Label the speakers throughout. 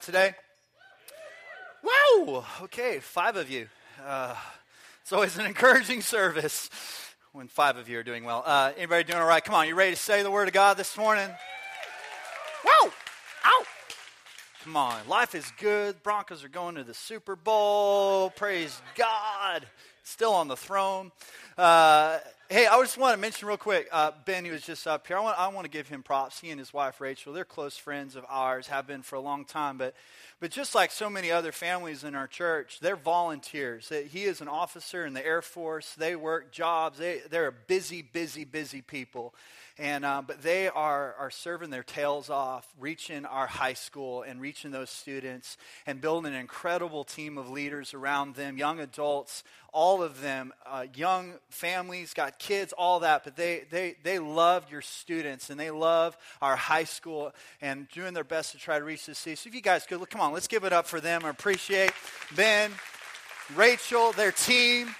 Speaker 1: today? Wow! Okay, five of you. Uh, it's always an encouraging service when five of you are doing well. Uh, anybody doing all right? Come on, you ready to say the word of God this morning? Wow! Ow! Come on, life is good. Broncos are going to the Super Bowl. Praise God. Still on the throne. Uh, hey, I just want to mention real quick. Uh, ben, he was just up here. I want, I want to give him props. He and his wife Rachel, they're close friends of ours, have been for a long time. But, but just like so many other families in our church, they're volunteers. He is an officer in the Air Force. They work jobs. They, they're busy, busy, busy people. And, uh, but they are, are serving their tails off, reaching our high school and reaching those students and building an incredible team of leaders around them, young adults, all of them, uh, young families, got kids, all that. But they, they, they love your students and they love our high school and doing their best to try to reach the city. So if you guys could, come on, let's give it up for them. I appreciate Ben, Rachel, their team.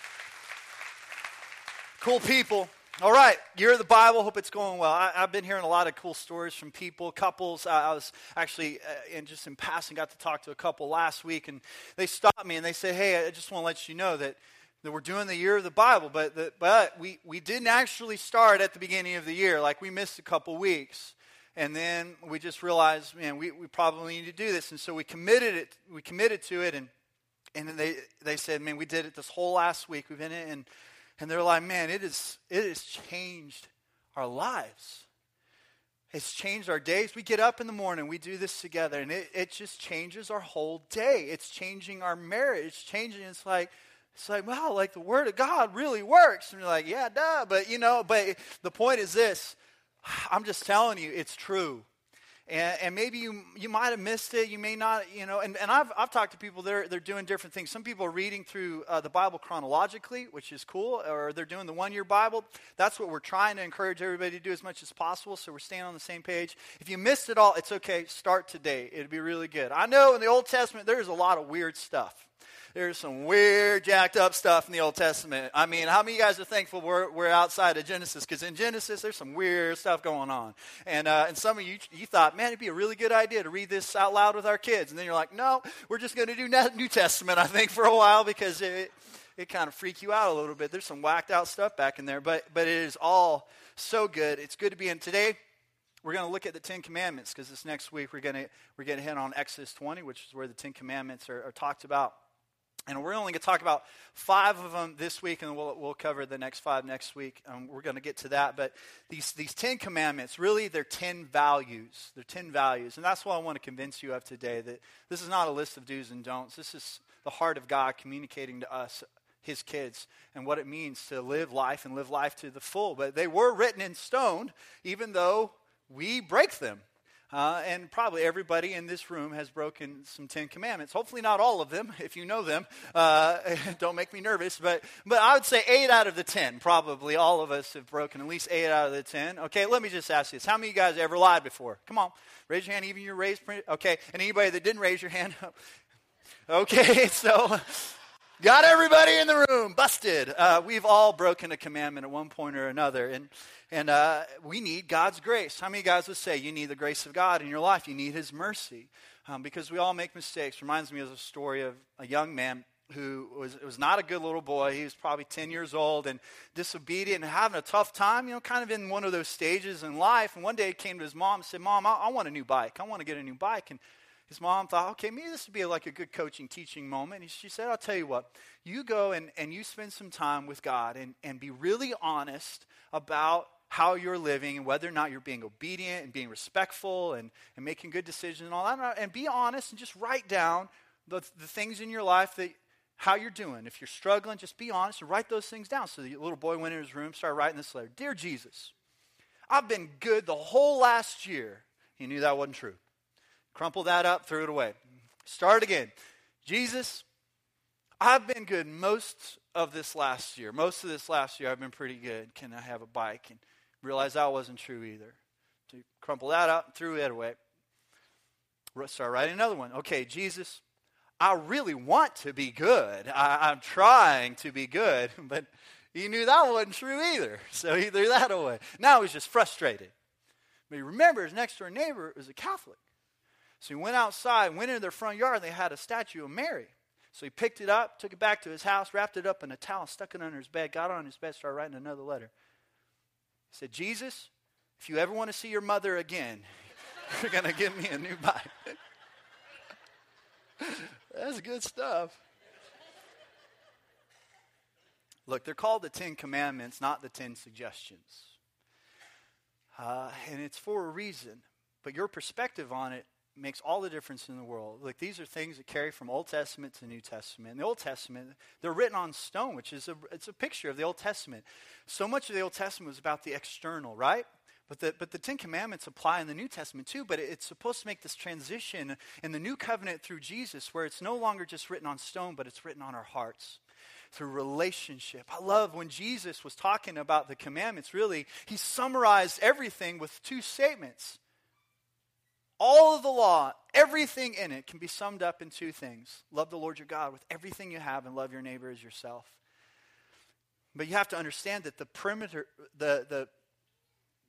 Speaker 1: Cool people. All right, year of the Bible. Hope it's going well. I, have been hearing a lot of cool stories from people, couples. I, I was actually, uh, in just in passing, got to talk to a couple last week, and they stopped me and they said, "Hey, I just want to let you know that that we're doing the year of the Bible, but the, but we we didn't actually start at the beginning of the year. Like we missed a couple weeks." And then we just realized, man, we, we probably need to do this. And so we committed it, we committed to it, and and they they said, man, we did it this whole last week. We've been in, and and they're like, man, it, is, it has changed our lives. It's changed our days. We get up in the morning, we do this together, and it, it just changes our whole day. It's changing our marriage, It's changing. It's like, it's like, wow, like the Word of God really works. And you're like, yeah, duh. But, you know, but the point is this I'm just telling you, it's true and, and, maybe you, you might have missed it. You may not, you know. And, and I've, I've talked to people, they're, they're doing different things. Some people are reading through uh, the Bible chronologically, which is cool, or they're doing the one year Bible. That's what we're trying to encourage everybody to do as much as possible, so we're staying on the same page. If you missed it all, it's okay. Start today. It'd be really good. I know in the Old Testament, there's a lot of weird stuff. There's some weird, jacked up stuff in the Old Testament. I mean, how many of you guys are thankful we're, we're outside of Genesis? Because in Genesis, there's some weird stuff going on. And, uh, and some of you, you thought, man, it'd be a really good idea to read this out loud with our kids. And then you're like, no, we're just going to do New Testament, I think, for a while because it, it kind of freak you out a little bit. There's some whacked out stuff back in there, but, but it is all so good. It's good to be in today. We're going to look at the Ten Commandments because this next week we're going to we're going to hit on Exodus 20, which is where the Ten Commandments are, are talked about. And we're only going to talk about five of them this week, and we'll, we'll cover the next five next week. Um, we're going to get to that. But these, these Ten Commandments, really, they're ten values. They're ten values. And that's what I want to convince you of today that this is not a list of do's and don'ts. This is the heart of God communicating to us, his kids, and what it means to live life and live life to the full. But they were written in stone, even though we break them. Uh, and probably everybody in this room has broken some Ten Commandments. Hopefully, not all of them, if you know them. Uh, don't make me nervous. But, but I would say eight out of the ten, probably all of us have broken at least eight out of the ten. Okay, let me just ask you this. How many of you guys ever lied before? Come on, raise your hand, even your raised. Okay, and anybody that didn't raise your hand? okay, so. Got everybody in the room, busted. Uh, we've all broken a commandment at one point or another. And and uh, we need God's grace. How many guys would say you need the grace of God in your life? You need His mercy. Um, because we all make mistakes. Reminds me of a story of a young man who was, was not a good little boy. He was probably 10 years old and disobedient and having a tough time, you know, kind of in one of those stages in life. And one day he came to his mom and said, Mom, I, I want a new bike. I want to get a new bike. And his mom thought, okay, maybe this would be like a good coaching, teaching moment. And she said, I'll tell you what, you go and, and you spend some time with God and, and be really honest about how you're living and whether or not you're being obedient and being respectful and, and making good decisions and all that. And uh, be honest and just write down the, the things in your life that how you're doing. If you're struggling, just be honest and write those things down. So the little boy went in his room, started writing this letter. Dear Jesus, I've been good the whole last year. He knew that wasn't true. Crumpled that up, threw it away. Start again. Jesus, I've been good most of this last year. Most of this last year, I've been pretty good. Can I have a bike? And Realized that wasn't true either. So he crumpled that up, threw it away. Start writing another one. Okay, Jesus, I really want to be good. I, am trying to be good, but he knew that wasn't true either. So he threw that away. Now he's just frustrated. But he remembers next door neighbor was a Catholic. So he went outside, went into their front yard, and they had a statue of Mary. So he picked it up, took it back to his house, wrapped it up in a towel, stuck it under his bed, got on his bed, started writing another letter. He said, Jesus, if you ever want to see your mother again, you're going to give me a new Bible. That's good stuff. Look, they're called the Ten Commandments, not the Ten Suggestions. Uh, and it's for a reason. But your perspective on it makes all the difference in the world. Like these are things that carry from Old Testament to New Testament. In the Old Testament, they're written on stone, which is a, it's a picture of the Old Testament. So much of the Old Testament was about the external, right? But the, but the Ten Commandments apply in the New Testament too, but it's supposed to make this transition in the new covenant through Jesus where it's no longer just written on stone, but it's written on our hearts through relationship. I love when Jesus was talking about the commandments, really, he summarized everything with two statements. All of the law, everything in it can be summed up in two things love the Lord your God with everything you have, and love your neighbor as yourself. But you have to understand that the perimeter, the, the,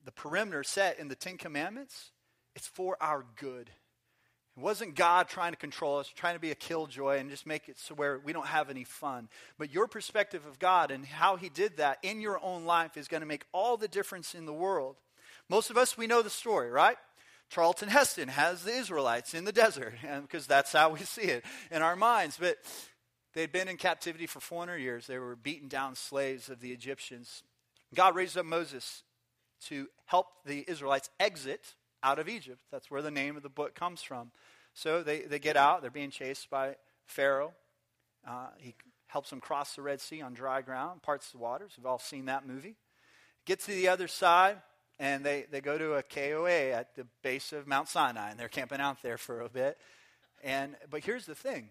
Speaker 1: the perimeter set in the Ten Commandments, it's for our good. It wasn't God trying to control us, trying to be a killjoy and just make it so where we don't have any fun. But your perspective of God and how He did that in your own life is going to make all the difference in the world. Most of us, we know the story, right? Charlton Heston has the Israelites in the desert, because that's how we see it in our minds. But they'd been in captivity for 400 years. They were beaten down slaves of the Egyptians. God raised up Moses to help the Israelites exit out of Egypt. That's where the name of the book comes from. So they, they get out. They're being chased by Pharaoh. Uh, he helps them cross the Red Sea on dry ground, parts of the waters. We've all seen that movie. Get to the other side, and they, they go to a KOA at the base of Mount Sinai, and they're camping out there for a bit. And, but here's the thing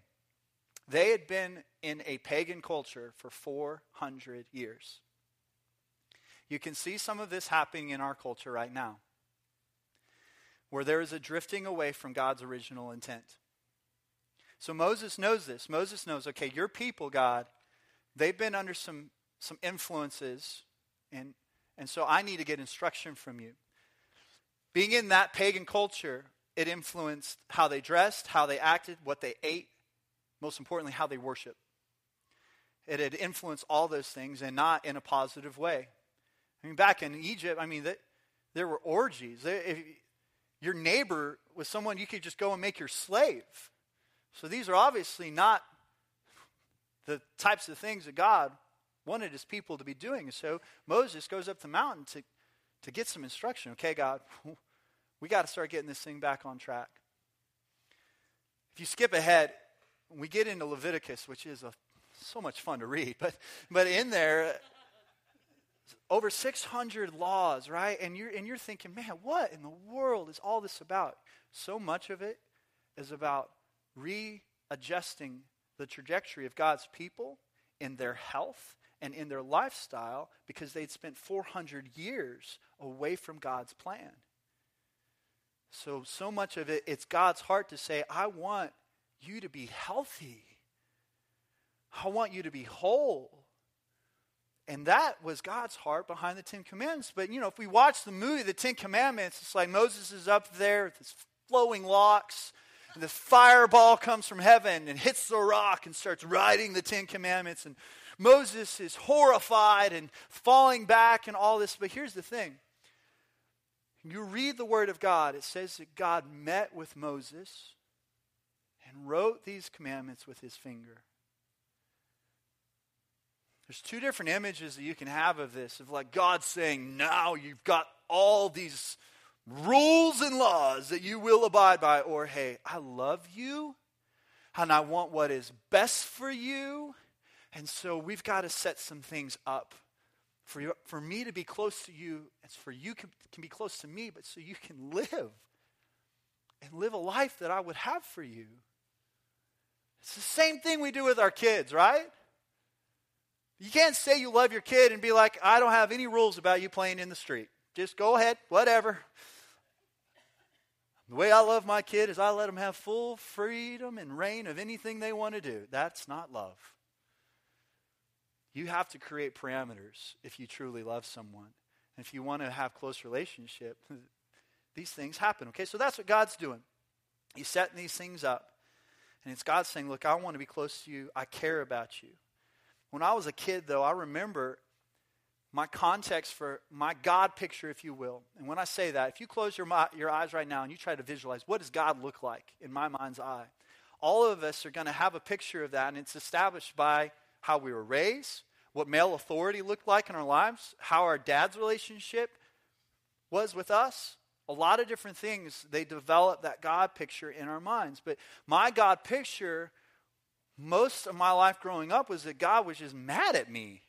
Speaker 1: they had been in a pagan culture for 400 years. You can see some of this happening in our culture right now, where there is a drifting away from God's original intent. So Moses knows this. Moses knows, okay, your people, God, they've been under some, some influences, and, and so I need to get instruction from you. Being in that pagan culture, it influenced how they dressed, how they acted, what they ate, most importantly, how they worship. It had influenced all those things and not in a positive way. I mean, back in Egypt, I mean, there were orgies. If your neighbor was someone you could just go and make your slave. So these are obviously not the types of things that God wanted his people to be doing. So Moses goes up the mountain to, to get some instruction. Okay, God, we got to start getting this thing back on track. If you skip ahead, we get into Leviticus, which is a, so much fun to read, but, but in there, over 600 laws, right? And you're, and you're thinking, man, what in the world is all this about? So much of it is about readjusting the trajectory of God's people in their health and in their lifestyle because they'd spent 400 years away from God's plan. So, so much of it, it's God's heart to say, I want you to be healthy. I want you to be whole. And that was God's heart behind the Ten Commandments. But, you know, if we watch the movie, The Ten Commandments, it's like Moses is up there with his flowing locks, and the fireball comes from heaven and hits the rock and starts writing the Ten Commandments. And Moses is horrified and falling back and all this. But here's the thing you read the Word of God, it says that God met with Moses and wrote these commandments with his finger. There's two different images that you can have of this of like God saying, now you've got all these rules and laws that you will abide by, or hey, I love you and I want what is best for you. And so we've got to set some things up for, you, for me to be close to you, and for you can, can be close to me, but so you can live and live a life that I would have for you. It's the same thing we do with our kids, right? You can't say you love your kid and be like, I don't have any rules about you playing in the street. Just go ahead, whatever. The way I love my kid is I let them have full freedom and reign of anything they want to do. That's not love. You have to create parameters if you truly love someone. And if you want to have close relationship, these things happen. Okay, so that's what God's doing. He's setting these things up. And it's God saying, Look, I want to be close to you. I care about you. When I was a kid, though, I remember my context for my God picture, if you will. And when I say that, if you close your, your eyes right now and you try to visualize, what does God look like in my mind's eye? All of us are going to have a picture of that, and it's established by how we were raised, what male authority looked like in our lives, how our dad's relationship was with us. A lot of different things, they develop that God picture in our minds. But my God picture, most of my life growing up, was that God was just mad at me.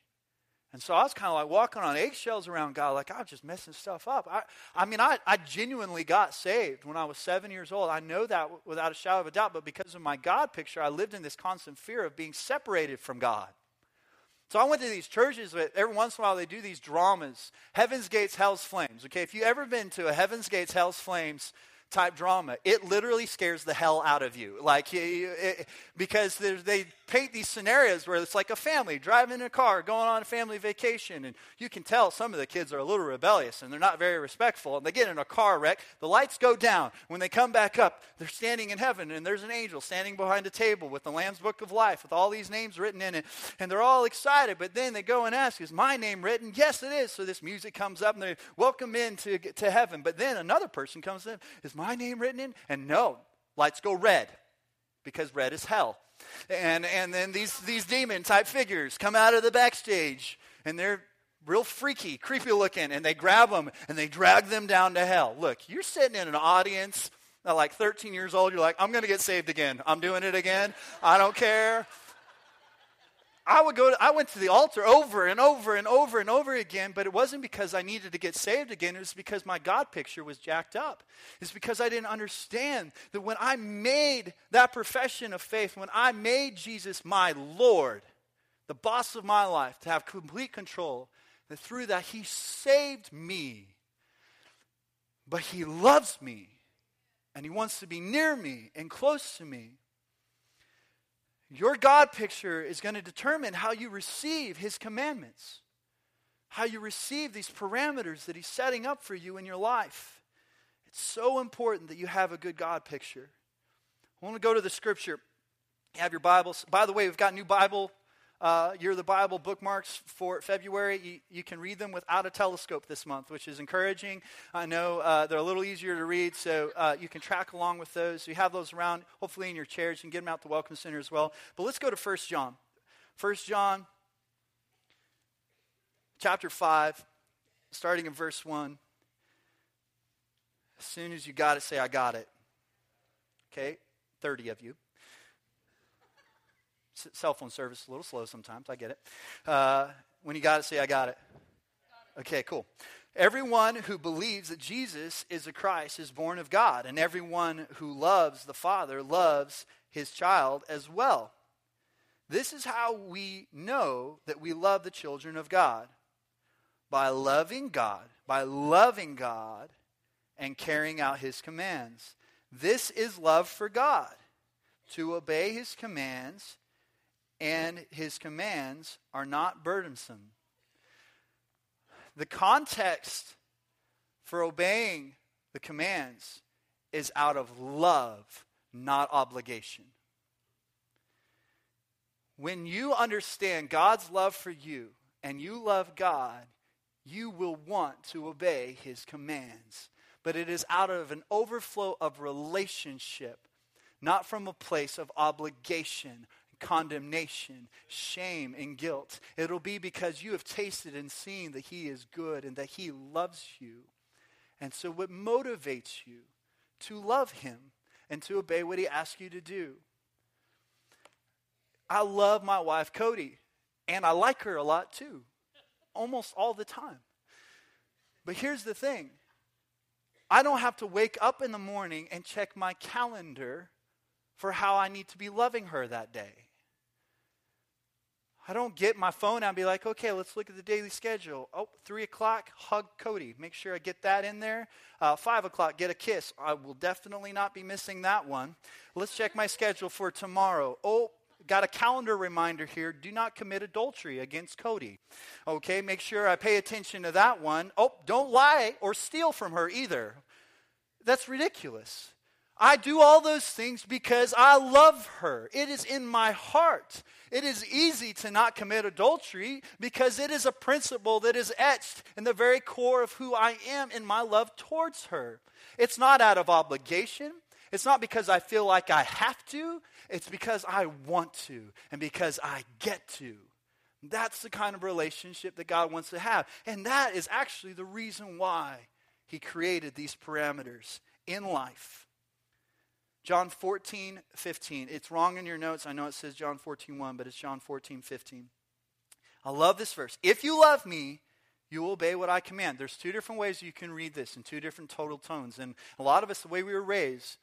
Speaker 1: And so I was kind of like walking on eggshells around God, like I was just messing stuff up. I, I mean, I, I genuinely got saved when I was seven years old. I know that without a shadow of a doubt, but because of my God picture, I lived in this constant fear of being separated from God. So I went to these churches, but every once in a while they do these dramas. Heaven's Gates, Hell's Flames. Okay, if you've ever been to a Heaven's Gates, Hell's Flames type drama, it literally scares the hell out of you. Like, it, because they paint these scenarios where it's like a family driving in a car, going on a family vacation, and you can tell some of the kids are a little rebellious and they're not very respectful. And they get in a car wreck, the lights go down. When they come back up, they're standing in heaven, and there's an angel standing behind a table with the Lamb's Book of Life with all these names written in it, and they're all excited. But then they go and ask, Is my name written? Yes, it is. So this music comes up, and they welcome in to, to heaven. But then another person comes in, Is my name written in? And no, lights go red because red is hell. And, and then these, these demon type figures come out of the backstage and they're real freaky, creepy looking, and they grab them and they drag them down to hell. Look, you're sitting in an audience at like 13 years old, you're like, I'm going to get saved again. I'm doing it again. I don't care. I would go to, I went to the altar over and over and over and over again, but it wasn't because I needed to get saved again. It was because my God picture was jacked up. It's because I didn't understand that when I made that profession of faith, when I made Jesus my Lord, the boss of my life, to have complete control, that through that he saved me. But he loves me and he wants to be near me and close to me. Your God picture is going to determine how you receive His commandments, how you receive these parameters that He's setting up for you in your life. It's so important that you have a good God picture. I want to go to the scripture. You have your Bibles. By the way, we've got new Bible uh, of the Bible bookmarks for February. You, you, can read them without a telescope this month, which is encouraging. I know uh, they're a little easier to read, so uh, you can track along with those. You have those around, hopefully in your chairs. You can get them out the Welcome Center as well. But let's go to 1 John. 1 John chapter 5, starting in verse 1. As soon as you got it, say, I got it. Okay? 30 of you cell phone service a little slow sometimes. I get it. Uh, when you got it, say, I got it. Okay, cool. Everyone who believes that Jesus is the Christ is born of God, and everyone who loves the Father loves his child as well. This is how we know that we love the children of God by loving God, by loving God and carrying out his commands. This is love for God, to obey his commands and his commands are not burdensome. The context for obeying the commands is out of love, not obligation. When you understand God's love for you and you love God, you will want to obey his commands. But it is out of an overflow of relationship, not from a place of obligation condemnation, shame, and guilt. It'll be because you have tasted and seen that He is good and that He loves you. And so, what motivates you to love Him and to obey what He asks you to do? I love my wife, Cody, and I like her a lot too, almost all the time. But here's the thing I don't have to wake up in the morning and check my calendar for how I need to be loving her that day. I don't get my phone out and be like, okay, let's look at the daily schedule. Oh, three o'clock, hug Cody. Make sure I get that in there. Uh, five o'clock, get a kiss. I will definitely not be missing that one. Let's check my schedule for tomorrow. Oh, got a calendar reminder here. Do not commit adultery against Cody. Okay, make sure I pay attention to that one. Oh, don't lie or steal from her either. That's ridiculous. I do all those things because I love her. It is in my heart. It is easy to not commit adultery because it is a principle that is etched in the very core of who I am in my love towards her. It's not out of obligation. It's not because I feel like I have to. It's because I want to and because I get to. That's the kind of relationship that God wants to have. And that is actually the reason why He created these parameters in life. John 14, 15. It's wrong in your notes. I know it says John 14, 1, but it's John 14, 15. I love this verse. If you love me, you obey what I command. There's two different ways you can read this in two different total tones. And a lot of us, the way we were raised,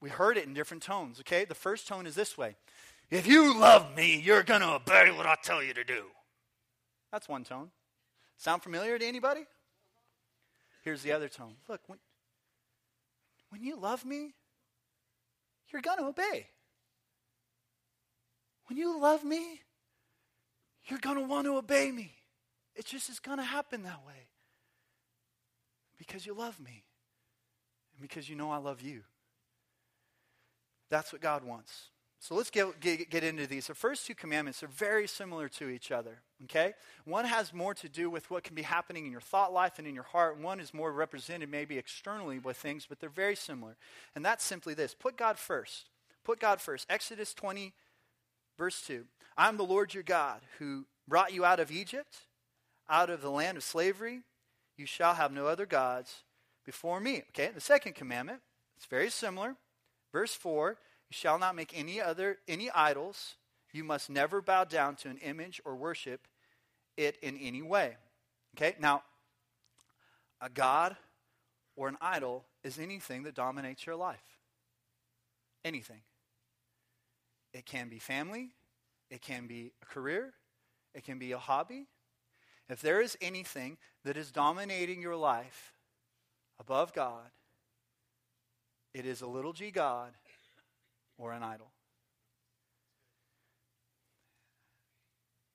Speaker 1: we heard it in different tones, okay? The first tone is this way If you love me, you're going to obey what I tell you to do. That's one tone. Sound familiar to anybody? Here's the other tone. Look, when, when you love me, you're going to obey. When you love me, you're going to want to obey me. It just is going to happen that way. Because you love me. And because you know I love you. That's what God wants. So let's get, get, get, into these. The first two commandments are very similar to each other, okay? One has more to do with what can be happening in your thought life and in your heart. One is more represented maybe externally with things, but they're very similar. And that's simply this put God first. Put God first. Exodus 20, verse 2. I'm the Lord your God who brought you out of Egypt, out of the land of slavery. You shall have no other gods before me. Okay, the second commandment, it's very similar. Verse 4 you shall not make any other any idols. You must never bow down to an image or worship it in any way. Okay? Now, a god or an idol is anything that dominates your life. Anything. It can be family, it can be a career, it can be a hobby. If there is anything that is dominating your life above God, it is a little g God or an idol.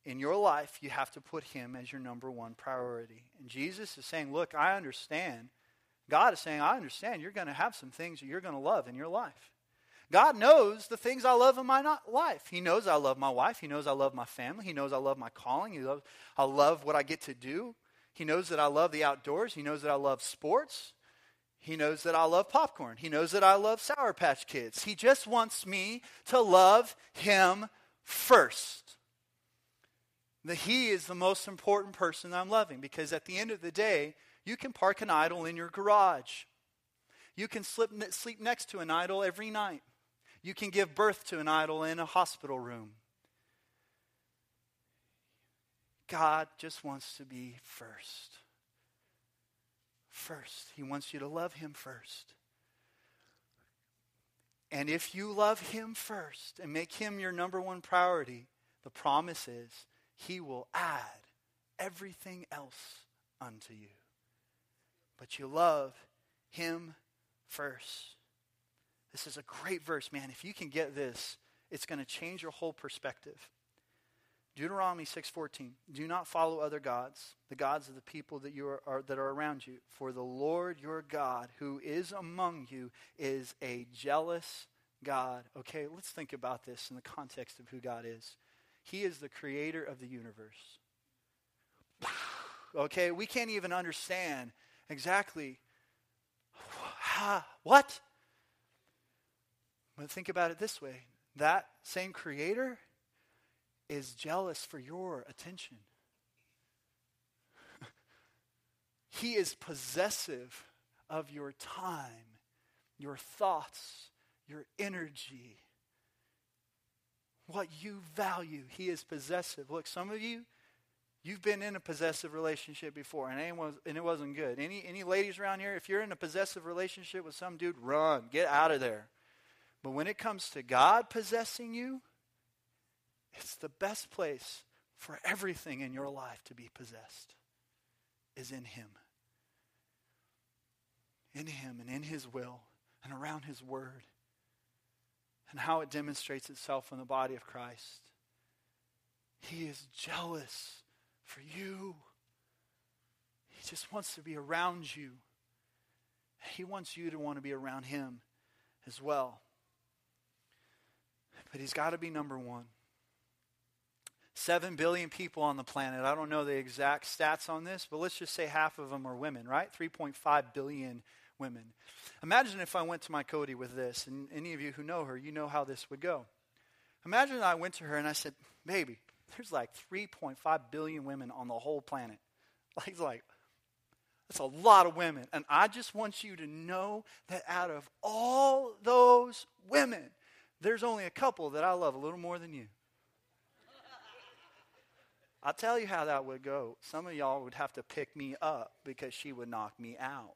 Speaker 1: In your life, you have to put Him as your number one priority. And Jesus is saying, Look, I understand. God is saying, I understand you're going to have some things that you're going to love in your life. God knows the things I love in my life. He knows I love my wife. He knows I love my family. He knows I love my calling. He loves, I love what I get to do. He knows that I love the outdoors. He knows that I love sports. He knows that I love popcorn. He knows that I love Sour Patch Kids. He just wants me to love him first. That he is the most important person I'm loving because at the end of the day, you can park an idol in your garage. You can slip, sleep next to an idol every night. You can give birth to an idol in a hospital room. God just wants to be first first. He wants you to love Him first. And if you love Him first and make Him your number one priority, the promise is He will add everything else unto you. But you love Him first. This is a great verse, man. If you can get this, it's going to change your whole perspective. Deuteronomy 6:14 Do not follow other gods, the gods of the people that you are, are, that are around you, for the Lord your God who is among you is a jealous God. Okay, let's think about this in the context of who God is. He is the creator of the universe. Okay, we can't even understand exactly what? But think about it this way. That same creator is jealous for your attention. he is possessive of your time, your thoughts, your energy, what you value. He is possessive. Look, some of you, you've been in a possessive relationship before, and, and it wasn't good. Any, any ladies around here, if you're in a possessive relationship with some dude, run, get out of there. But when it comes to God possessing you, it's the best place for everything in your life to be possessed is in Him. In Him and in His will and around His Word and how it demonstrates itself in the body of Christ. He is jealous for you. He just wants to be around you. He wants you to want to be around Him. as well. But he's got to be number one. Seven billion people on the planet. I don't know the exact stats on this, but let's just say half of them are women, right? 3.5 billion women. Imagine if I went to my Cody with this, and any of you who know her, you know how this would go. Imagine I went to her and I said, Baby, there's like 3.5 billion women on the whole planet. Like, like that's a lot of women. And I just want you to know that out of all those women, there's only a couple that I love a little more than you. I'll tell you how that would go. Some of y'all would have to pick me up because she would knock me out.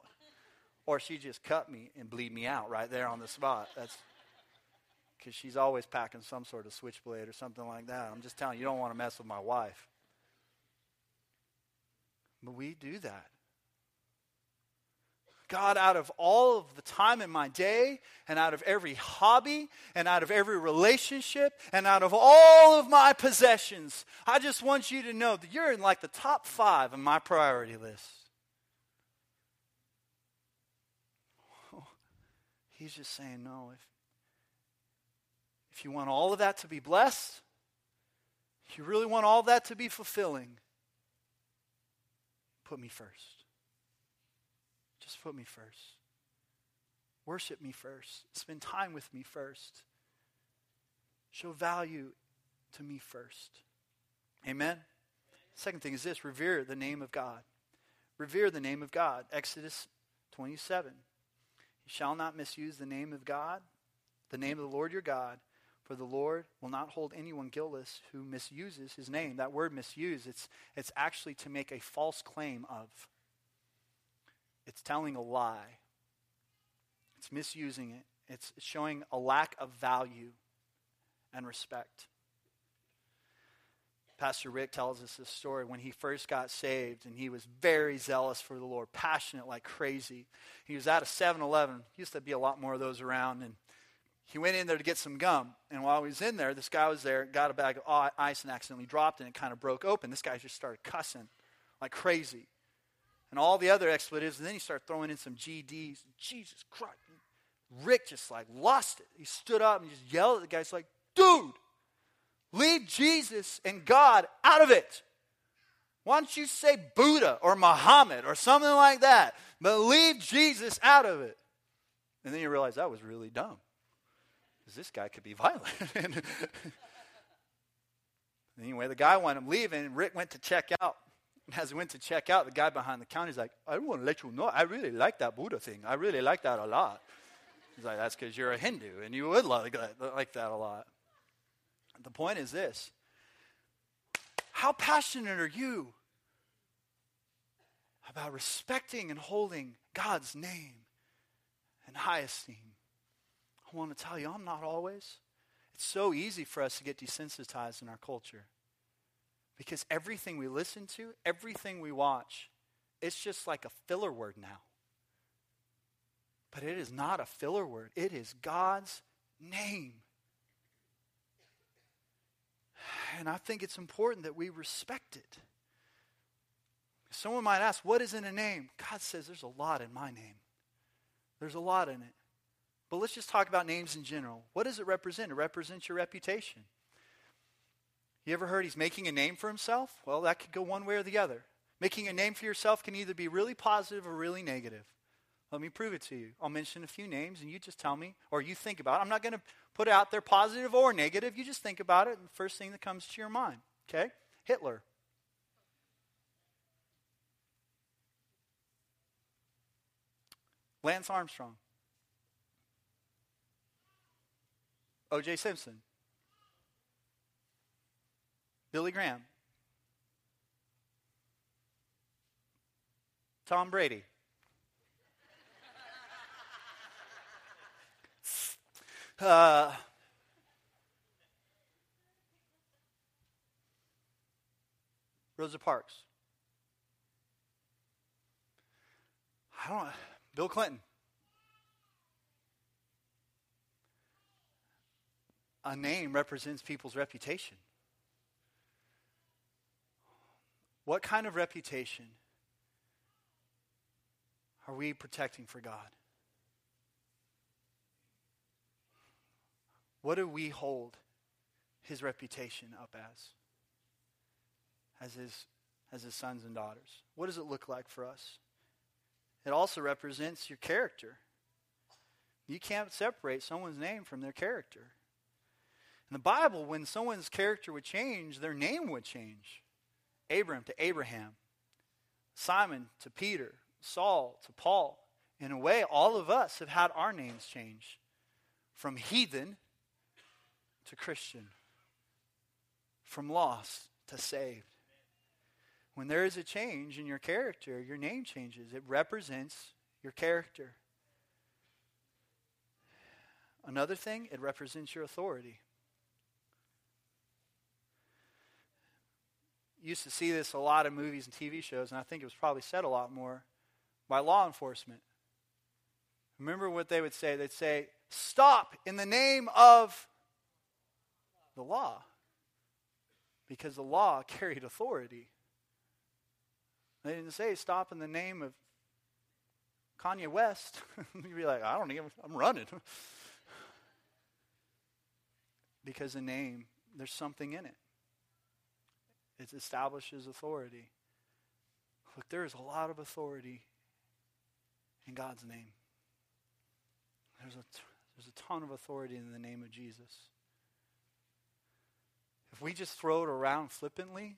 Speaker 1: Or she just cut me and bleed me out right there on the spot. That's because she's always packing some sort of switchblade or something like that. I'm just telling you, you don't want to mess with my wife. But we do that. God, out of all of the time in my day, and out of every hobby, and out of every relationship, and out of all of my possessions, I just want you to know that you're in like the top five on my priority list. He's just saying, no, if, if you want all of that to be blessed, if you really want all that to be fulfilling, put me first. Just put me first. Worship me first. Spend time with me first. Show value to me first. Amen. Second thing is this revere the name of God. Revere the name of God. Exodus 27. You shall not misuse the name of God, the name of the Lord your God, for the Lord will not hold anyone guiltless who misuses his name. That word misuse, it's, it's actually to make a false claim of. It's telling a lie. It's misusing it. It's showing a lack of value and respect. Pastor Rick tells us this story when he first got saved and he was very zealous for the Lord, passionate like crazy. He was at a 7 Eleven. Used to be a lot more of those around. And he went in there to get some gum. And while he was in there, this guy was there, got a bag of ice and accidentally dropped it and it kind of broke open. This guy just started cussing like crazy. And all the other expletives. And then he started throwing in some GDs. Jesus Christ. Rick just like lost it. He stood up and just yelled at the guy. He's like, dude, leave Jesus and God out of it. Why don't you say Buddha or Muhammad or something like that? But leave Jesus out of it. And then you realize that was really dumb because this guy could be violent. anyway, the guy wanted him leaving, and Rick went to check out. And as he went to check out, the guy behind the counter is like, I want to let you know, I really like that Buddha thing. I really like that a lot. He's like, that's because you're a Hindu, and you would like that, like that a lot. The point is this how passionate are you about respecting and holding God's name in high esteem? I want to tell you, I'm not always. It's so easy for us to get desensitized in our culture because everything we listen to, everything we watch, it's just like a filler word now. But it is not a filler word, it is God's name. And I think it's important that we respect it. Someone might ask, What is in a name? God says there's a lot in my name. There's a lot in it. But let's just talk about names in general. What does it represent? It represents your reputation. You ever heard he's making a name for himself? Well, that could go one way or the other. Making a name for yourself can either be really positive or really negative. Let me prove it to you. I'll mention a few names and you just tell me, or you think about it. I'm not going to put out there positive or negative. You just think about it, and the first thing that comes to your mind. Okay? Hitler. Lance Armstrong. O.J. Simpson, Billy Graham, Tom Brady. Uh, Rosa Parks. I don't. Bill Clinton. a name represents people's reputation. What kind of reputation are we protecting for God? What do we hold his reputation up as? As his, as his sons and daughters? What does it look like for us? It also represents your character. You can't separate someone's name from their character. In the Bible, when someone's character would change, their name would change. Abram to Abraham, Simon to Peter, Saul to Paul. In a way, all of us have had our names changed from heathen to Christian, from lost to saved. When there is a change in your character, your name changes. It represents your character. Another thing, it represents your authority. Used to see this a lot in movies and TV shows, and I think it was probably said a lot more by law enforcement. Remember what they would say? They'd say, Stop in the name of the law. Because the law carried authority. They didn't say stop in the name of Kanye West. You'd be like, I don't even, I'm running. because the name, there's something in it. It establishes authority. Look, there is a lot of authority in God's name. There's a, there's a ton of authority in the name of Jesus. If we just throw it around flippantly,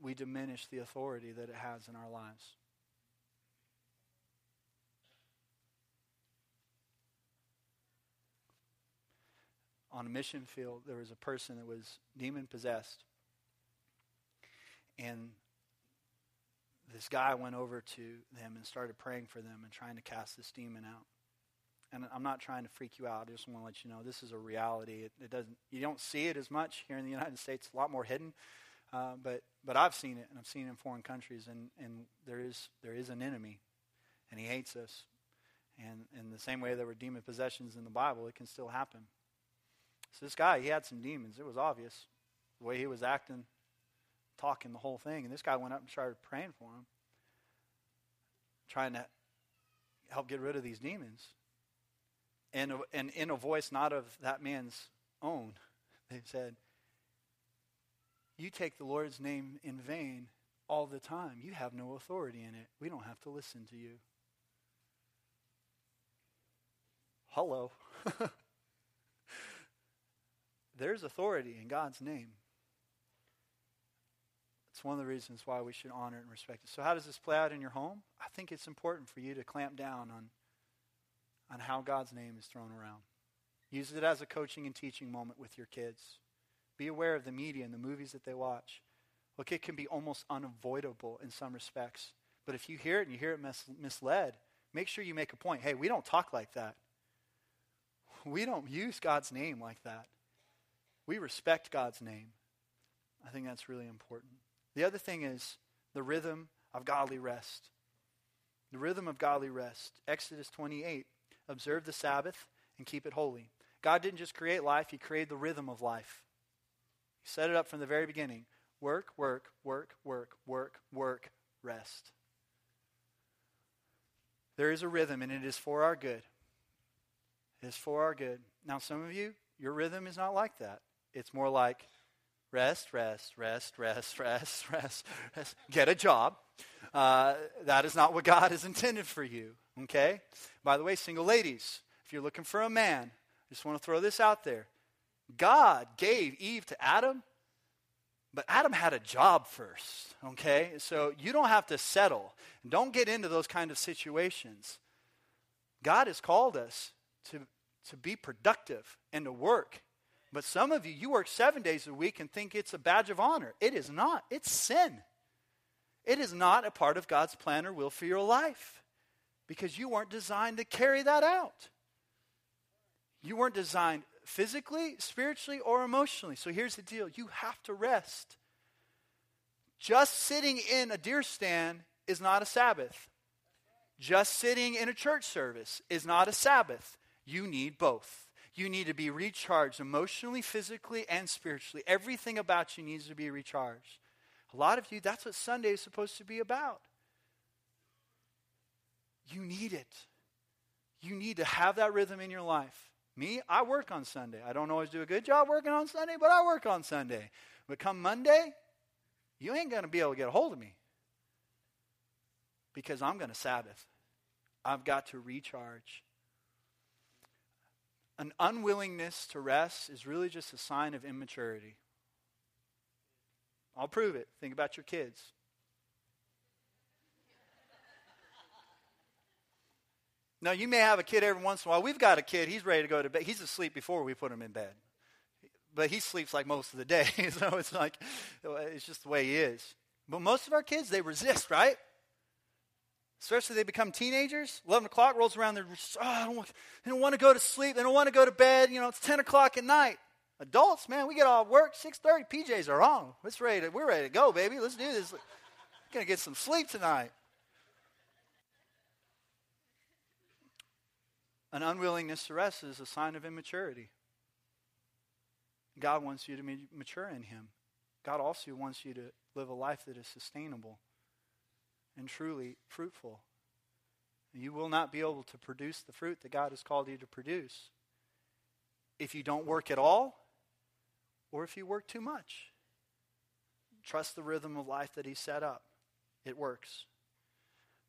Speaker 1: we diminish the authority that it has in our lives. On a mission field, there was a person that was demon possessed. And this guy went over to them and started praying for them and trying to cast this demon out. And I'm not trying to freak you out. I just want to let you know this is a reality. It, it doesn't. You don't see it as much here in the United States. A lot more hidden. Uh, but but I've seen it, and I've seen it in foreign countries, and, and there is there is an enemy, and he hates us. And in the same way there were demon possessions in the Bible, it can still happen. So this guy, he had some demons. It was obvious the way he was acting, talking the whole thing. And this guy went up and started praying for him, trying to help get rid of these demons. And, and in a voice not of that man's own, they said, You take the Lord's name in vain all the time. You have no authority in it. We don't have to listen to you. Hello. There's authority in God's name. It's one of the reasons why we should honor and respect it. So, how does this play out in your home? I think it's important for you to clamp down on, on how God's name is thrown around. Use it as a coaching and teaching moment with your kids. Be aware of the media and the movies that they watch. Look, it can be almost unavoidable in some respects. But if you hear it and you hear it mis- misled, make sure you make a point. Hey, we don't talk like that. We don't use God's name like that. We respect God's name. I think that's really important. The other thing is the rhythm of godly rest. The rhythm of godly rest. Exodus 28 observe the Sabbath and keep it holy. God didn't just create life, He created the rhythm of life. He set it up from the very beginning work, work, work, work, work, work, rest. There is a rhythm, and it is for our good. It is for our good. Now, some of you, your rhythm is not like that. It's more like rest, rest, rest, rest, rest, rest, rest. Get a job. Uh, that is not what God has intended for you. Okay? By the way, single ladies, if you're looking for a man, I just want to throw this out there. God gave Eve to Adam, but Adam had a job first. Okay? So you don't have to settle. Don't get into those kind of situations. God has called us to, to be productive and to work but some of you, you work seven days a week and think it's a badge of honor. It is not, it's sin. It is not a part of God's plan or will for your life because you weren't designed to carry that out. You weren't designed physically, spiritually, or emotionally. So here's the deal you have to rest. Just sitting in a deer stand is not a Sabbath. Just sitting in a church service is not a Sabbath. You need both. You need to be recharged emotionally, physically, and spiritually. Everything about you needs to be recharged. A lot of you, that's what Sunday is supposed to be about. You need it. You need to have that rhythm in your life. Me, I work on Sunday. I don't always do a good job working on Sunday, but I work on Sunday. But come Monday, you ain't going to be able to get a hold of me because I'm going to Sabbath. I've got to recharge. An unwillingness to rest is really just a sign of immaturity. I'll prove it. Think about your kids. Now, you may have a kid every once in a while. We've got a kid, he's ready to go to bed. He's asleep before we put him in bed. But he sleeps like most of the day. so it's like, it's just the way he is. But most of our kids, they resist, right? Especially they become teenagers. 11 o'clock rolls around, they're just, oh, I don't want, they don't want to go to sleep. They don't want to go to bed. You know, it's 10 o'clock at night. Adults, man, we get off work, 6.30, PJs are on. Let's ready to, we're ready to go, baby. Let's do this. Going to get some sleep tonight. An unwillingness to rest is a sign of immaturity. God wants you to be mature in Him. God also wants you to live a life that is sustainable and truly fruitful. You will not be able to produce the fruit that God has called you to produce if you don't work at all or if you work too much. Trust the rhythm of life that He set up. It works.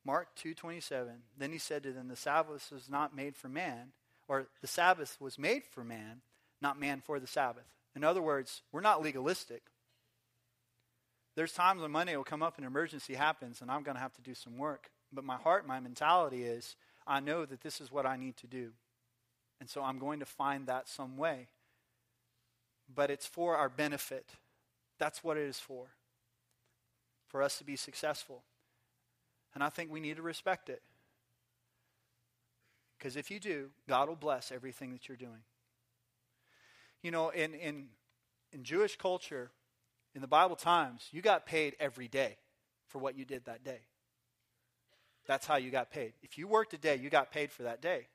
Speaker 1: Mark 2:27. Then he said to them, "The Sabbath was not made for man, or the Sabbath was made for man, not man for the Sabbath." In other words, we're not legalistic. There's times when money will come up and an emergency happens and I'm going to have to do some work. But my heart, my mentality is I know that this is what I need to do. And so I'm going to find that some way. But it's for our benefit. That's what it is for. For us to be successful. And I think we need to respect it. Because if you do, God will bless everything that you're doing. You know, in, in, in Jewish culture, in the Bible times, you got paid every day for what you did that day. That's how you got paid. If you worked a day, you got paid for that day.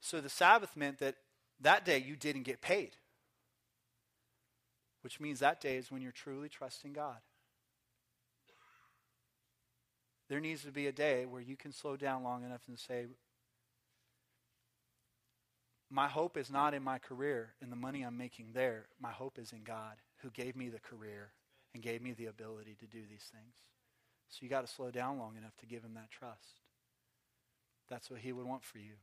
Speaker 1: So the Sabbath meant that that day you didn't get paid, which means that day is when you're truly trusting God. There needs to be a day where you can slow down long enough and say, My hope is not in my career and the money I'm making there. My hope is in God who gave me the career and gave me the ability to do these things. So you got to slow down long enough to give him that trust. That's what he would want for you.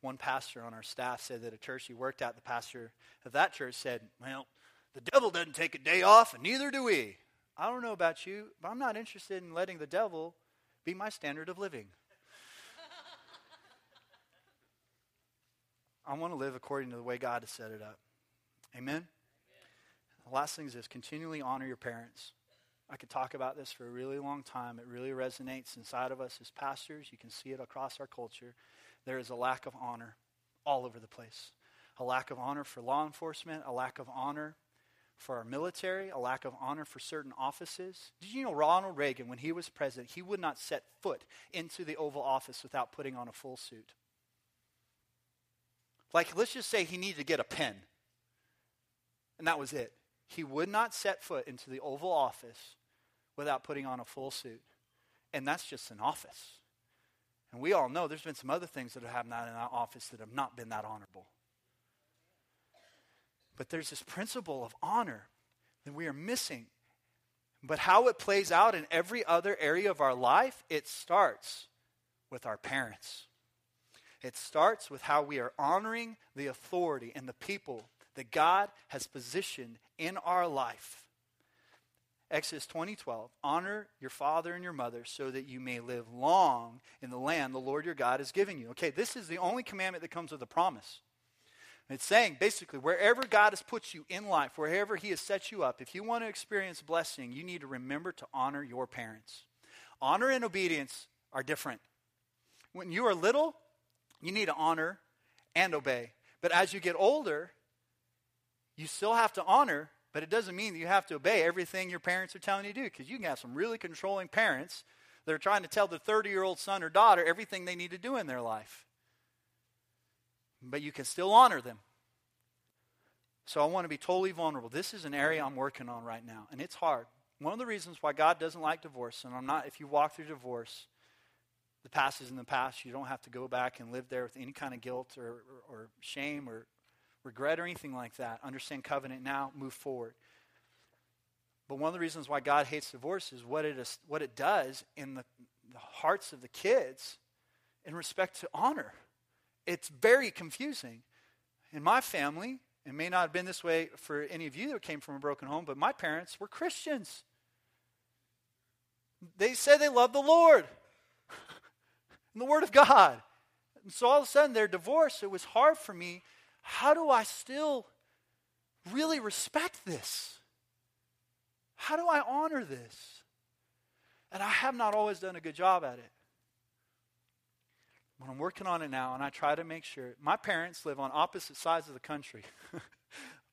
Speaker 1: One pastor on our staff said that a church he worked at, the pastor of that church said, Well, the devil doesn't take a day off, and neither do we. I don't know about you, but I'm not interested in letting the devil be my standard of living. I want to live according to the way God has set it up. Amen? The last thing is this continually honor your parents. I could talk about this for a really long time. It really resonates inside of us as pastors. You can see it across our culture. There is a lack of honor all over the place. A lack of honor for law enforcement, a lack of honor for our military, a lack of honor for certain offices. Did you know Ronald Reagan, when he was president, he would not set foot into the Oval Office without putting on a full suit? Like, let's just say he needed to get a pen, and that was it. He would not set foot into the Oval Office without putting on a full suit. And that's just an office. And we all know there's been some other things that have happened in that office that have not been that honorable. But there's this principle of honor that we are missing. But how it plays out in every other area of our life, it starts with our parents. It starts with how we are honoring the authority and the people that God has positioned in our life. Exodus 20:12 Honor your father and your mother so that you may live long in the land the Lord your God is giving you. Okay, this is the only commandment that comes with a promise. It's saying basically, wherever God has put you in life, wherever He has set you up, if you want to experience blessing, you need to remember to honor your parents. Honor and obedience are different. When you are little, you need to honor and obey. But as you get older, you still have to honor, but it doesn't mean that you have to obey everything your parents are telling you to do, because you can have some really controlling parents that are trying to tell their 30 year old son or daughter everything they need to do in their life but you can still honor them. So I want to be totally vulnerable. This is an area I'm working on right now, and it's hard. One of the reasons why God doesn't like divorce, and I'm not, if you walk through divorce, The past is in the past. You don't have to go back and live there with any kind of guilt or, or, or shame or regret or anything like that. Understand covenant now, move forward. But one of the reasons why God hates divorce is what it, is, what it does in the, the hearts of the kids in respect to honor. It's very confusing. In my family, it may not have been this way for any of you that came from a broken home, but my parents were Christians. They said they loved the Lord and the Word of God. And so all of a sudden they're divorced. It was hard for me. How do I still really respect this? How do I honor this? And I have not always done a good job at it. But I'm working on it now, and I try to make sure. My parents live on opposite sides of the country.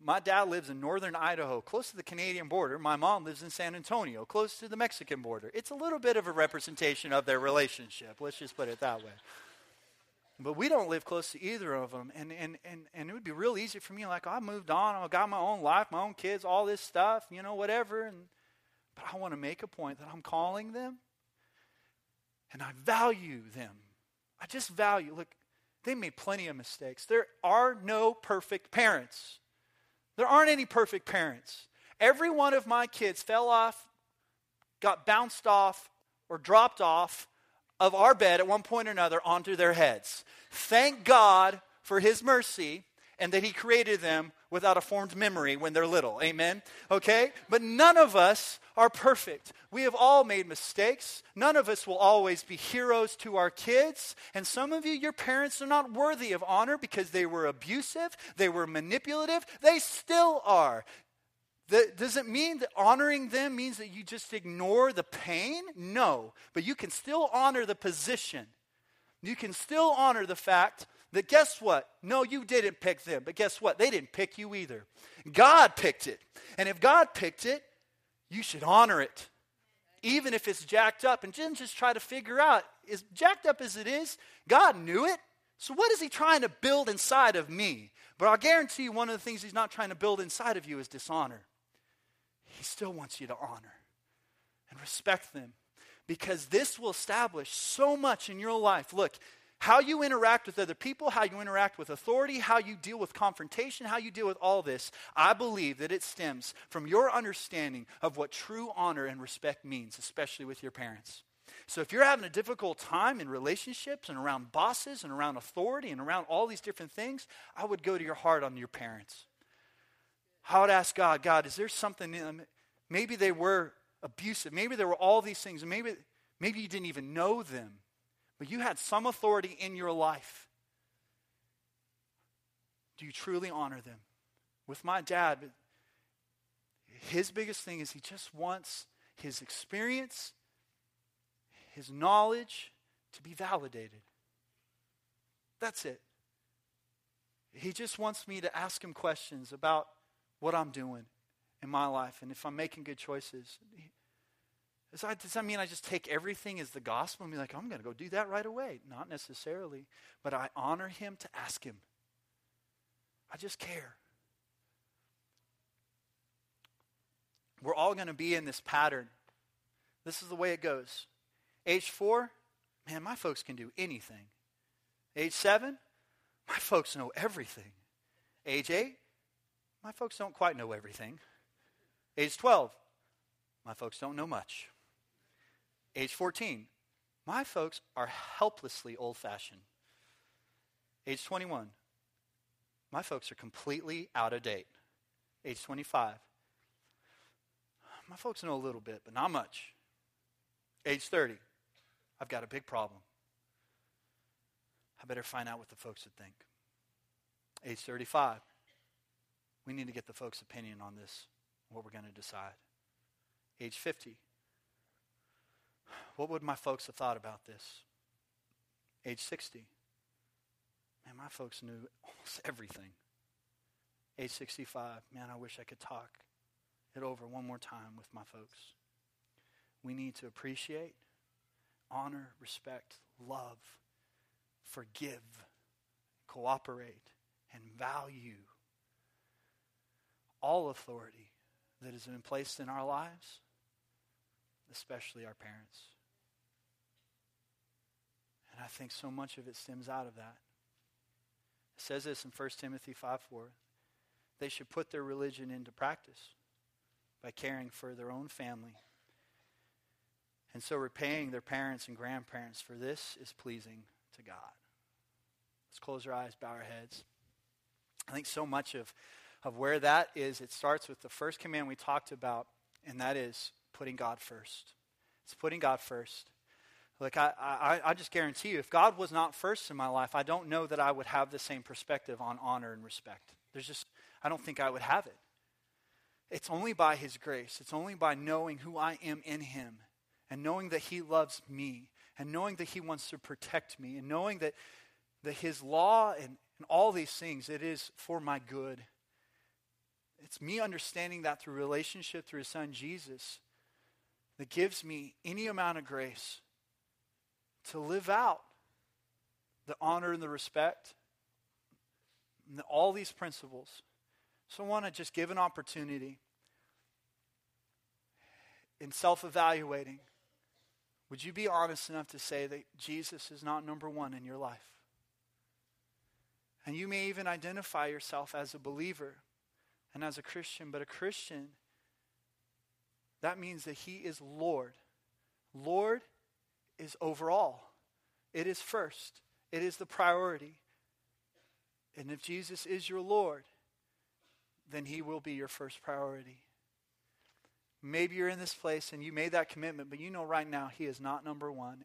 Speaker 1: My dad lives in northern Idaho, close to the Canadian border. My mom lives in San Antonio, close to the Mexican border. It's a little bit of a representation of their relationship. Let's just put it that way. But we don't live close to either of them. And, and, and, and it would be real easy for me. Like, I moved on. I got my own life, my own kids, all this stuff, you know, whatever. And, but I want to make a point that I'm calling them and I value them. I just value, look, they made plenty of mistakes. There are no perfect parents. There aren't any perfect parents. Every one of my kids fell off, got bounced off, or dropped off of our bed at one point or another onto their heads. Thank God for His mercy and that He created them without a formed memory when they're little. Amen? Okay? But none of us are perfect. We have all made mistakes. None of us will always be heroes to our kids. And some of you, your parents are not worthy of honor because they were abusive, they were manipulative, they still are. The, does it mean that honoring them means that you just ignore the pain? No. But you can still honor the position. You can still honor the fact that guess what? No, you didn't pick them. But guess what? They didn't pick you either. God picked it. And if God picked it, you should honor it. Even if it's jacked up. And Jim just try to figure out, as jacked up as it is, God knew it. So what is he trying to build inside of me? But I'll guarantee you one of the things he's not trying to build inside of you is dishonor. He still wants you to honor and respect them because this will establish so much in your life. Look, how you interact with other people, how you interact with authority, how you deal with confrontation, how you deal with all this, I believe that it stems from your understanding of what true honor and respect means, especially with your parents. So if you're having a difficult time in relationships and around bosses and around authority and around all these different things, I would go to your heart on your parents. I would ask God, God, is there something in them? Maybe they were abusive. Maybe there were all these things. Maybe, maybe you didn't even know them, but you had some authority in your life. Do you truly honor them? With my dad, his biggest thing is he just wants his experience, his knowledge to be validated. That's it. He just wants me to ask him questions about what I'm doing in my life and if I'm making good choices. Does that, does that mean I just take everything as the gospel and be like, I'm going to go do that right away? Not necessarily. But I honor him to ask him. I just care. We're all going to be in this pattern. This is the way it goes. Age four, man, my folks can do anything. Age seven, my folks know everything. Age eight, my folks don't quite know everything. Age 12, my folks don't know much. Age 14, my folks are helplessly old fashioned. Age 21, my folks are completely out of date. Age 25, my folks know a little bit, but not much. Age 30, I've got a big problem. I better find out what the folks would think. Age 35, we need to get the folks' opinion on this, what we're going to decide. Age 50. What would my folks have thought about this? Age 60. Man, my folks knew almost everything. Age 65. Man, I wish I could talk it over one more time with my folks. We need to appreciate, honor, respect, love, forgive, cooperate, and value all authority that has been placed in our lives, especially our parents. And I think so much of it stems out of that. It says this in 1 Timothy 5 4. They should put their religion into practice by caring for their own family. And so repaying their parents and grandparents, for this is pleasing to God. Let's close our eyes, bow our heads. I think so much of, of where that is, it starts with the first command we talked about, and that is putting God first. It's putting God first. Look, I, I, I just guarantee you, if God was not first in my life, I don't know that I would have the same perspective on honor and respect. There's just, I don't think I would have it. It's only by His grace, it's only by knowing who I am in Him and knowing that He loves me and knowing that He wants to protect me and knowing that, that His law and, and all these things, it is for my good. It's me understanding that through relationship through His Son Jesus that gives me any amount of grace to live out the honor and the respect and all these principles. So I want to just give an opportunity in self evaluating would you be honest enough to say that Jesus is not number one in your life? And you may even identify yourself as a believer and as a Christian, but a Christian, that means that He is Lord. Lord is overall, it is first, it is the priority. And if Jesus is your Lord, then He will be your first priority. Maybe you're in this place and you made that commitment, but you know right now He is not number one.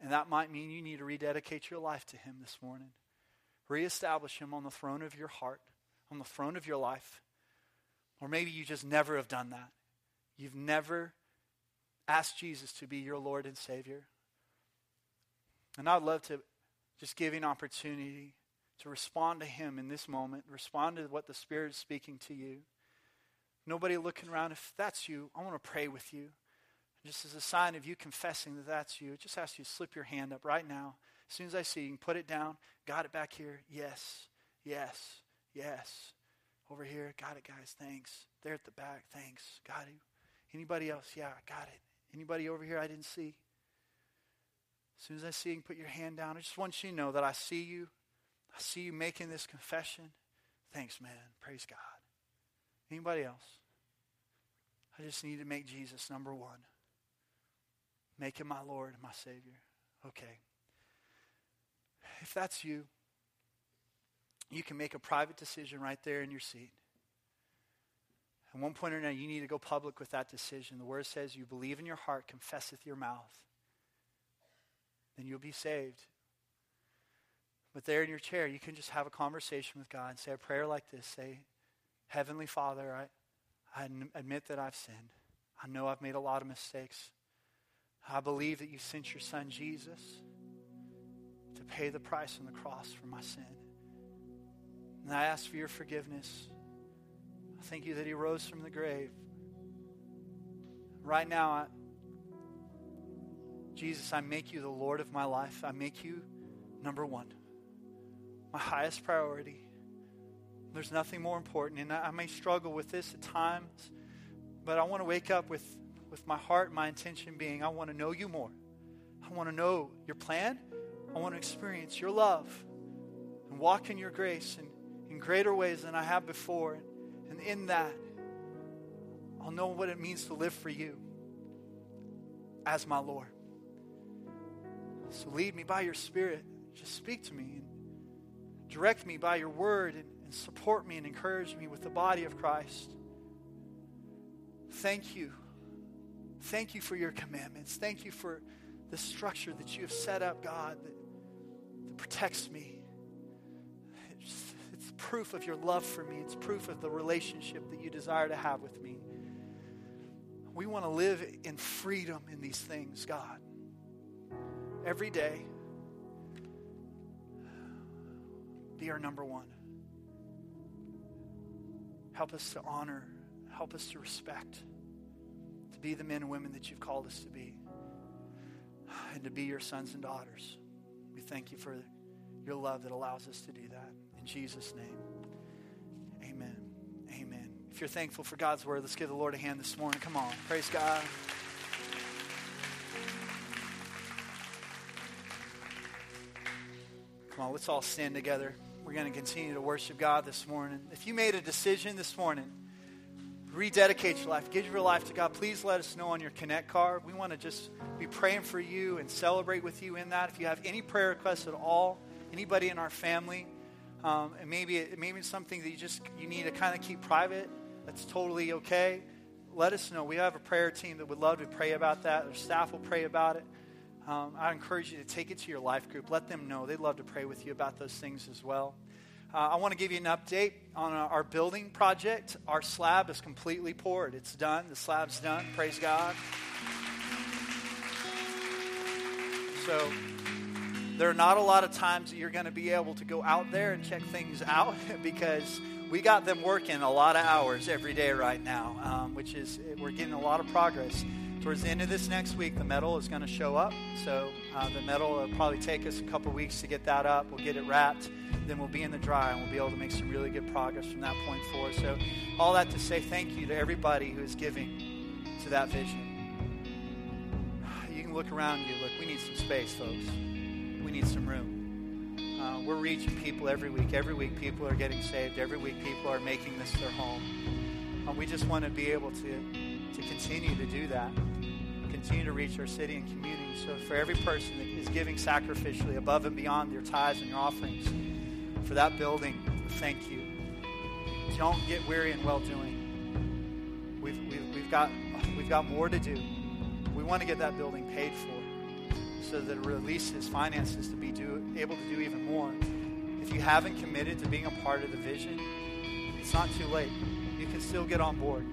Speaker 1: And that might mean you need to rededicate your life to Him this morning. Reestablish Him on the throne of your heart, on the throne of your life. Or maybe you just never have done that. You've never asked Jesus to be your Lord and Savior. And I'd love to just give you an opportunity to respond to Him in this moment, respond to what the Spirit is speaking to you. Nobody looking around. If that's you, I want to pray with you. Just as a sign of you confessing that that's you, just ask you to slip your hand up right now. As soon as I see you, you can put it down. Got it back here? Yes, yes, yes. Over here, got it, guys. Thanks. There at the back, thanks. Got it. Anybody else? Yeah, got it. Anybody over here I didn't see? As soon as I see you, put your hand down. I just want you to know that I see you. I see you making this confession. Thanks, man. Praise God. Anybody else? I just need to make Jesus number one. Make him my Lord and my Savior. Okay. If that's you, you can make a private decision right there in your seat. At one point or another, you need to go public with that decision. The word says you believe in your heart, confess with your mouth, then you'll be saved. But there in your chair, you can just have a conversation with God and say a prayer like this. Say, Heavenly Father, I, I admit that I've sinned. I know I've made a lot of mistakes. I believe that you sent your son Jesus to pay the price on the cross for my sin. And I ask for your forgiveness. I thank you that he rose from the grave. Right now, I, Jesus, I make you the Lord of my life. I make you number one, my highest priority. There's nothing more important. And I, may struggle with this at times, but I want to wake up with, with my heart, my intention being I want to know you more. I want to know your plan. I want to experience your love and walk in your grace in, in greater ways than I have before. And in that, I'll know what it means to live for you as my Lord. So lead me by your Spirit. Just speak to me and direct me by your word and and support me and encourage me with the body of Christ. Thank you. Thank you for your commandments. Thank you for the structure that you have set up, God, that, that protects me. Proof of your love for me, it's proof of the relationship that you desire to have with me. We want to live in freedom in these things, God. Every day, be our number one. Help us to honor. Help us to respect. To be the men and women that you've called us to be. And to be your sons and daughters. We thank you for your love that allows us to do that. Jesus' name, amen. Amen. If you're thankful for God's word, let's give the Lord a hand this morning. Come on. Praise God. Come on, let's all stand together. We're going to continue to worship God this morning. If you made a decision this morning, rededicate your life, give your life to God, please let us know on your Connect card. We want to just be praying for you and celebrate with you in that. If you have any prayer requests at all, anybody in our family, um, and maybe it, maybe something that you just you need to kind of keep private, that's totally okay. Let us know. We have a prayer team that would love to pray about that. Our staff will pray about it. Um, I encourage you to take it to your life group. Let them know. They'd love to pray with you about those things as well. Uh, I want to give you an update on our building project. Our slab is completely poured. It's done. The slab's done. Praise God. So there are not a lot of times that you're going to be able to go out there and check things out because we got them working a lot of hours every day right now, um, which is we're getting a lot of progress. Towards the end of this next week, the metal is going to show up. So uh, the metal will probably take us a couple weeks to get that up. We'll get it wrapped. Then we'll be in the dry and we'll be able to make some really good progress from that point forward. So all that to say thank you to everybody who is giving to that vision. You can look around you. Look, we need some space, folks. We need some room. Uh, we're reaching people every week. Every week, people are getting saved. Every week, people are making this their home. And we just want to be able to, to continue to do that continue to reach our city and community. So for every person that is giving sacrificially above and beyond your tithes and your offerings, for that building, thank you. Don't get weary in well doing. We've, we've, we've, got, we've got more to do. We want to get that building paid for so that it releases finances to be do, able to do even more. If you haven't committed to being a part of the vision, it's not too late. You can still get on board.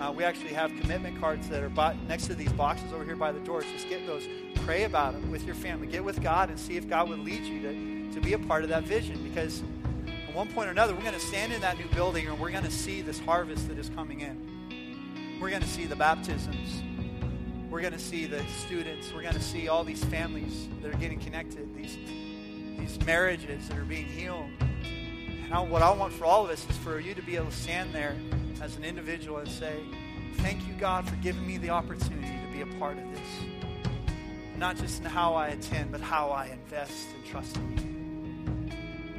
Speaker 1: Uh, we actually have commitment cards that are bought next to these boxes over here by the doors. Just get those. Pray about it with your family. Get with God and see if God would lead you to, to be a part of that vision. Because at one point or another, we're going to stand in that new building and we're going to see this harvest that is coming in. We're going to see the baptisms. We're going to see the students. We're going to see all these families that are getting connected, these, these marriages that are being healed. And I, what I want for all of us is for you to be able to stand there as an individual and say, Thank you, God, for giving me the opportunity to be a part of this. Not just in how I attend, but how I invest and trust in you.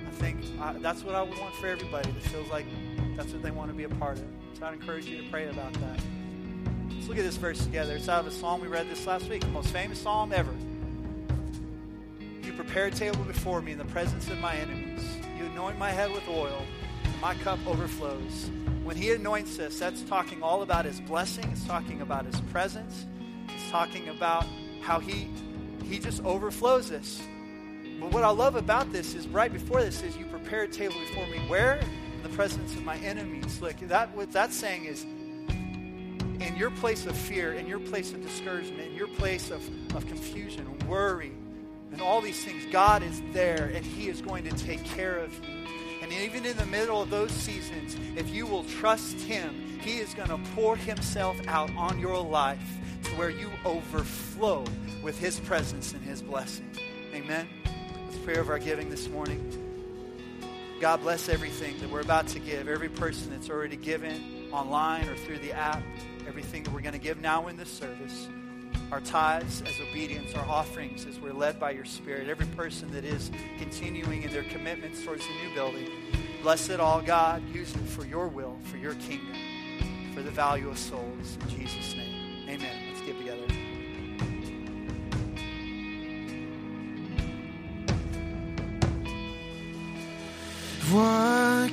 Speaker 1: I think I, that's what I would want for everybody that feels like that's what they want to be a part of. So I'd encourage you to pray about that. Let's look at this verse together. It's out of a psalm we read this last week, the most famous psalm ever. You prepare a table before me in the presence of my enemies. You anoint my head with oil, and my cup overflows. When he anoints us, that's talking all about his blessing. It's talking about his presence. It's talking about how he he just overflows us. But what I love about this is right before this is you prepare a table before me. Where? In the presence of my enemies. Like that what that's saying is in your place of fear, in your place of discouragement, in your place of, of confusion, worry, and all these things, God is there and He is going to take care of you. And even in the middle of those seasons, if you will trust Him, He is going to pour Himself out on your life to where you overflow with His presence and His blessing. Amen. Let's pray over our giving this morning. God bless everything that we're about to give, every person that's already given online or through the app, everything that we're going to give now in this service our tithes as obedience, our offerings as we're led by your Spirit, every person that is continuing in their commitments towards the new building. Bless it all, God. Use it for your will, for your kingdom, for the value of souls. In Jesus' name, amen. Let's get together.
Speaker 2: What?